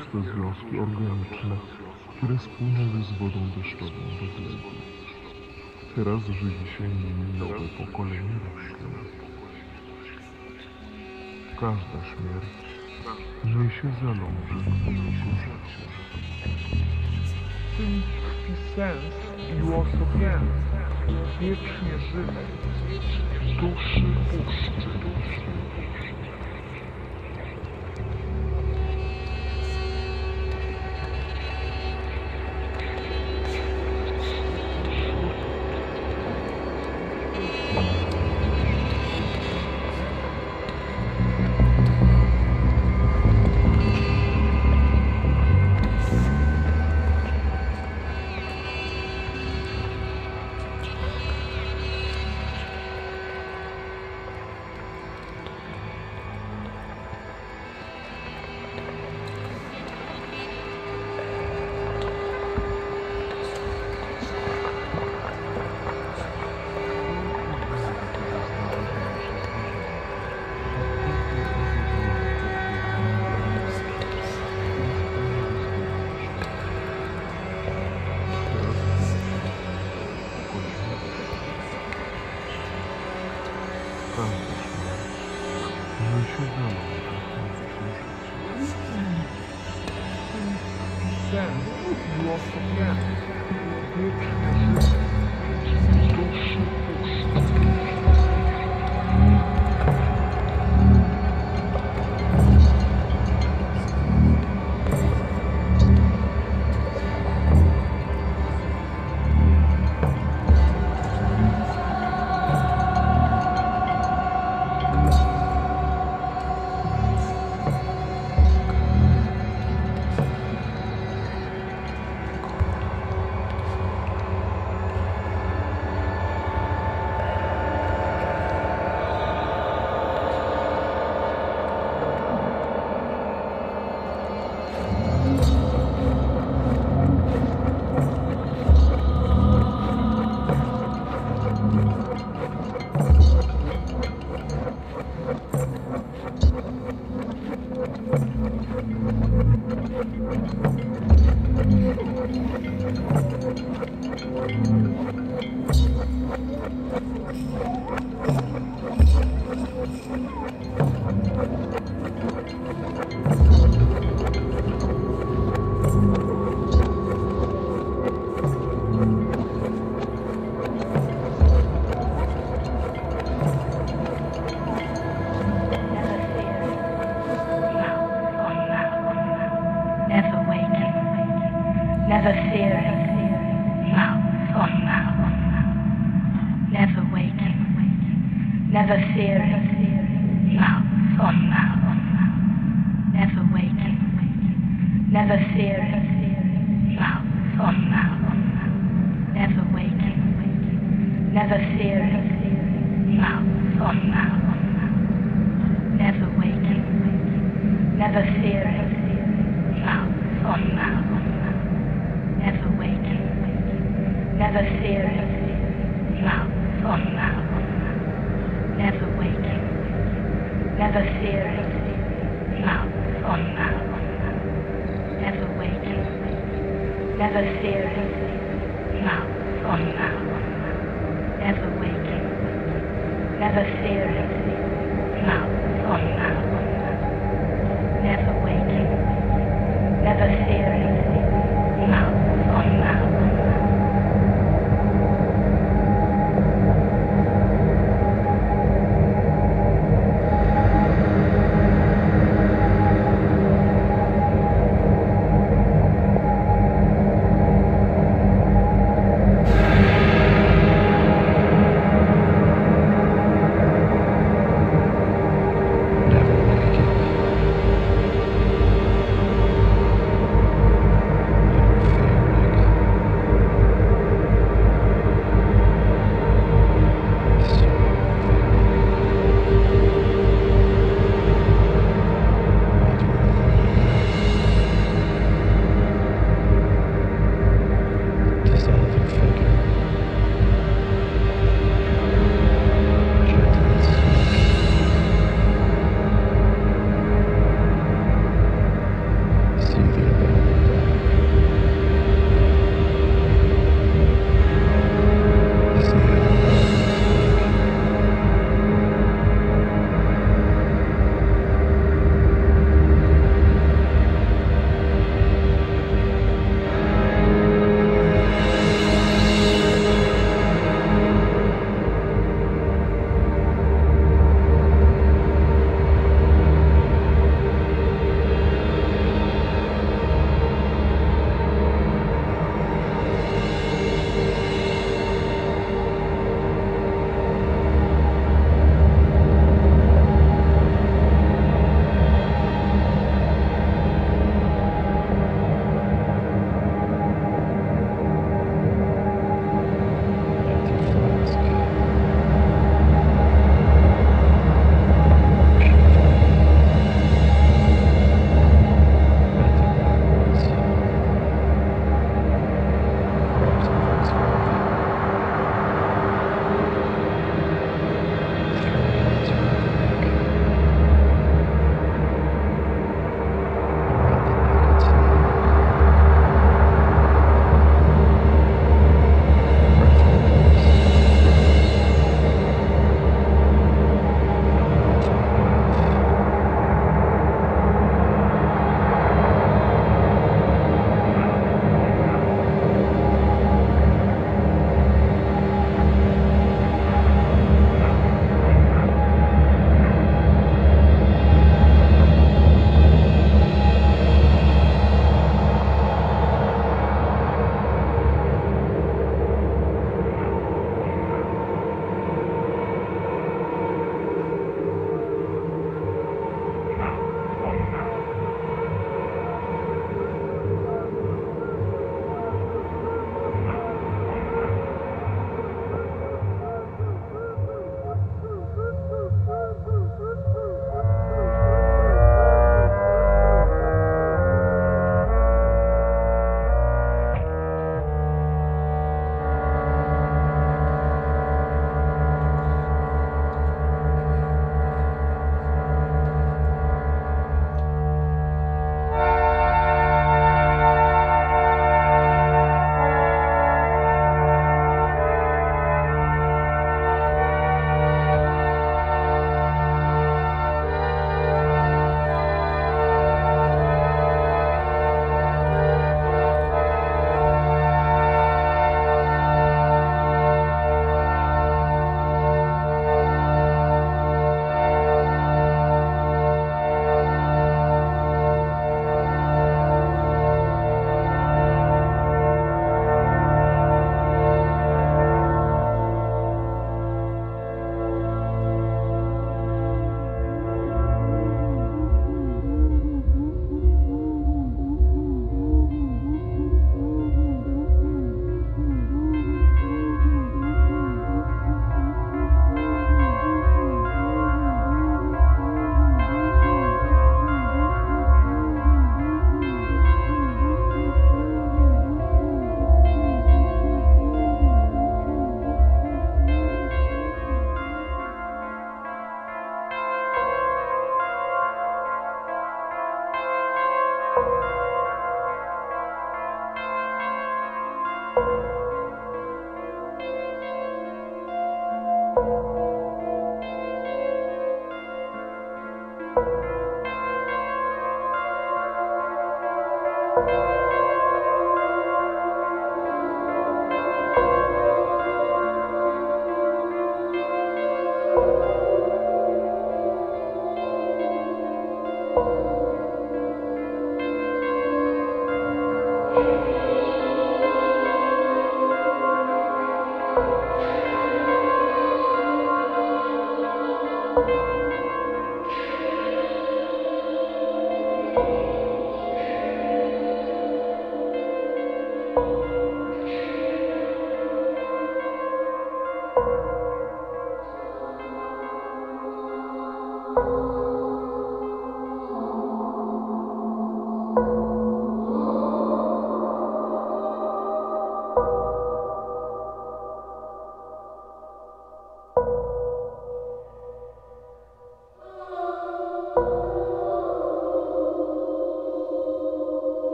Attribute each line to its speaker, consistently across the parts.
Speaker 1: proste związki organiczne, które spłynęły z wodą deszczową do gleby. Teraz żywi się nimi nowe pokolenie roślin. Każda śmierć niesie zalążek nowego życia.
Speaker 2: Tym tkwi sens i uosobienie, wiecznie żywej, duszy puszczy.
Speaker 1: każda
Speaker 3: never fearing, mouth on mouth. Never waking, never fearing, mouth on mouth. Never waking, never fearing, mouth on mouth. Never waking, never fearing, mouth on mouth. Never waking, never fearing,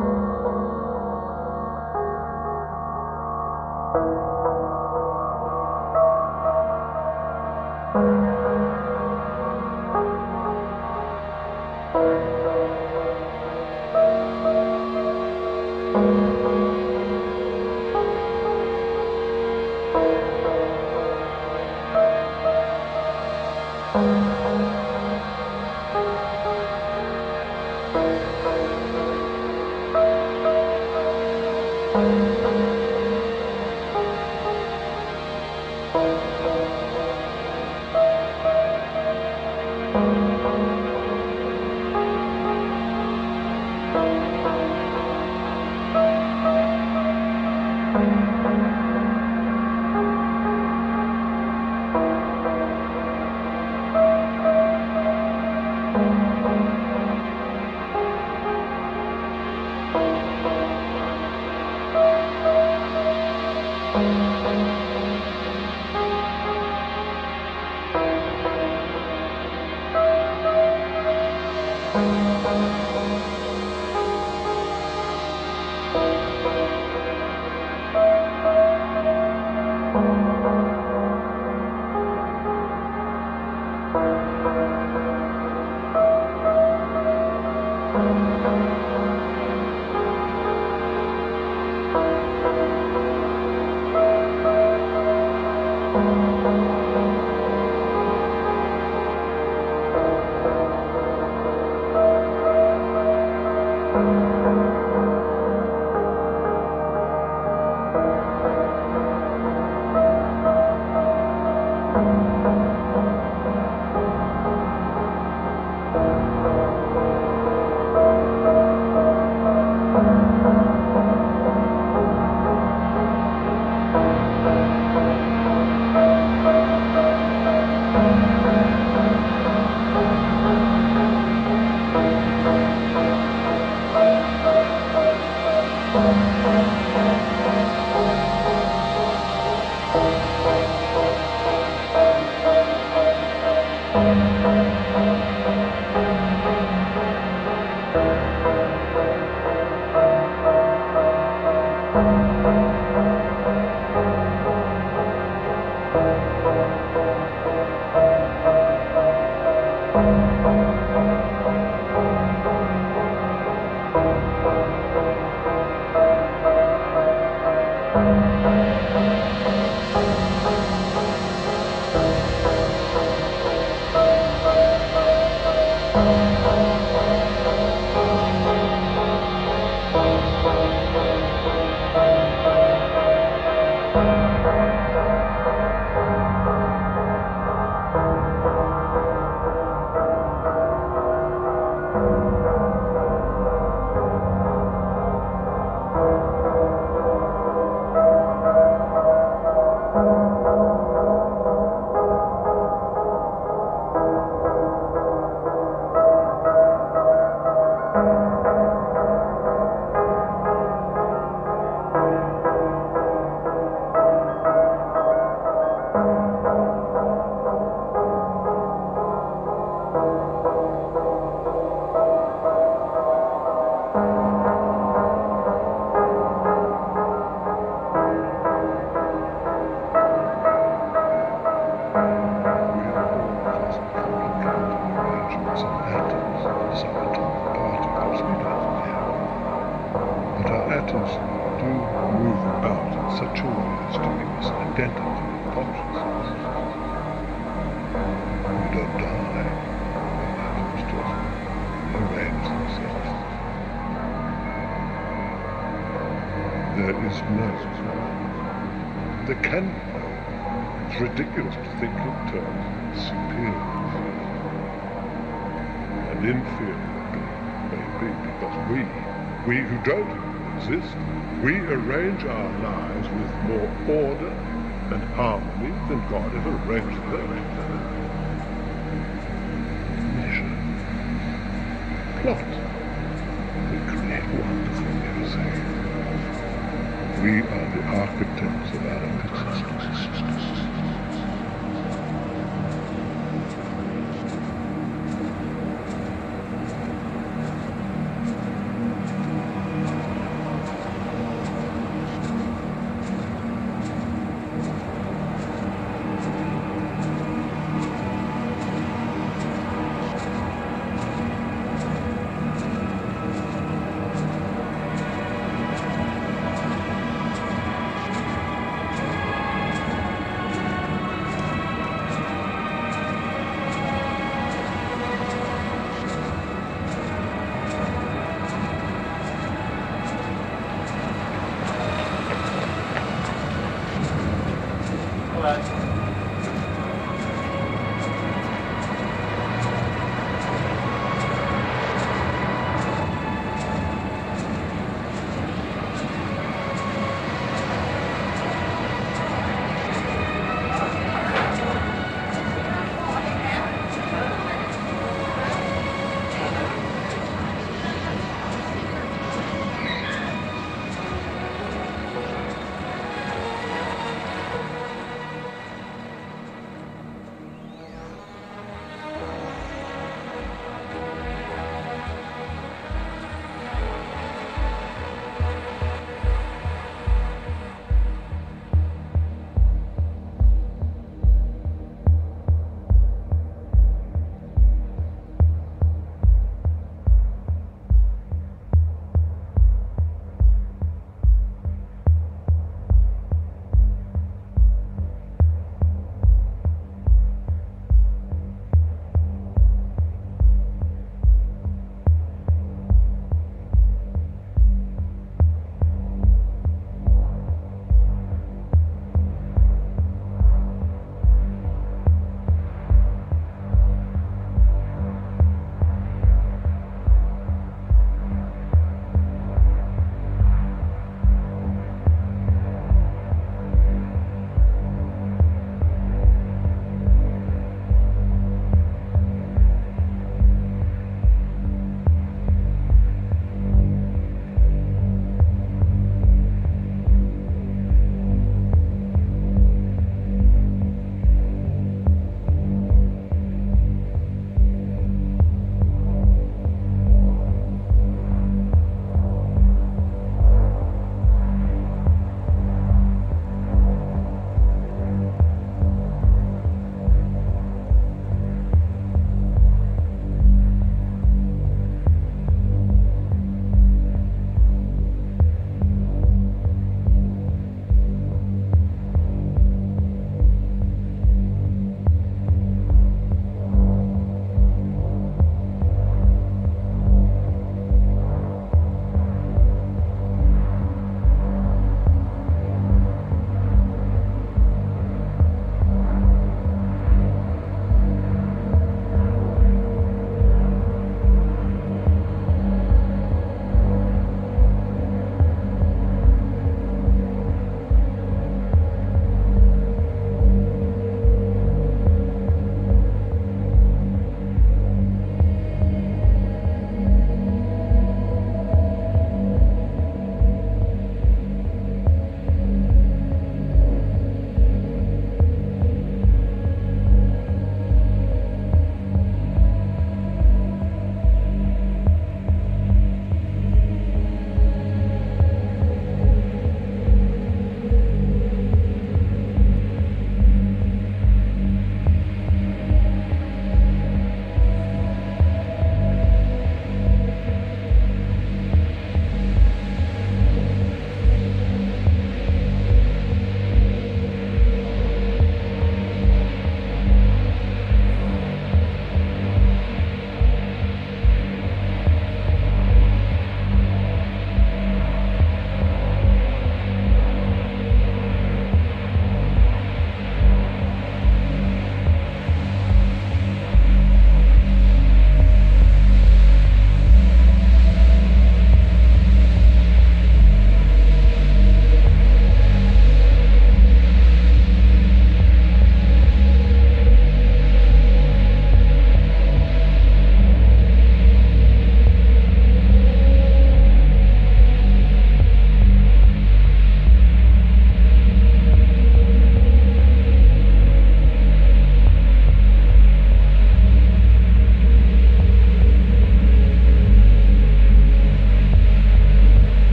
Speaker 3: Thank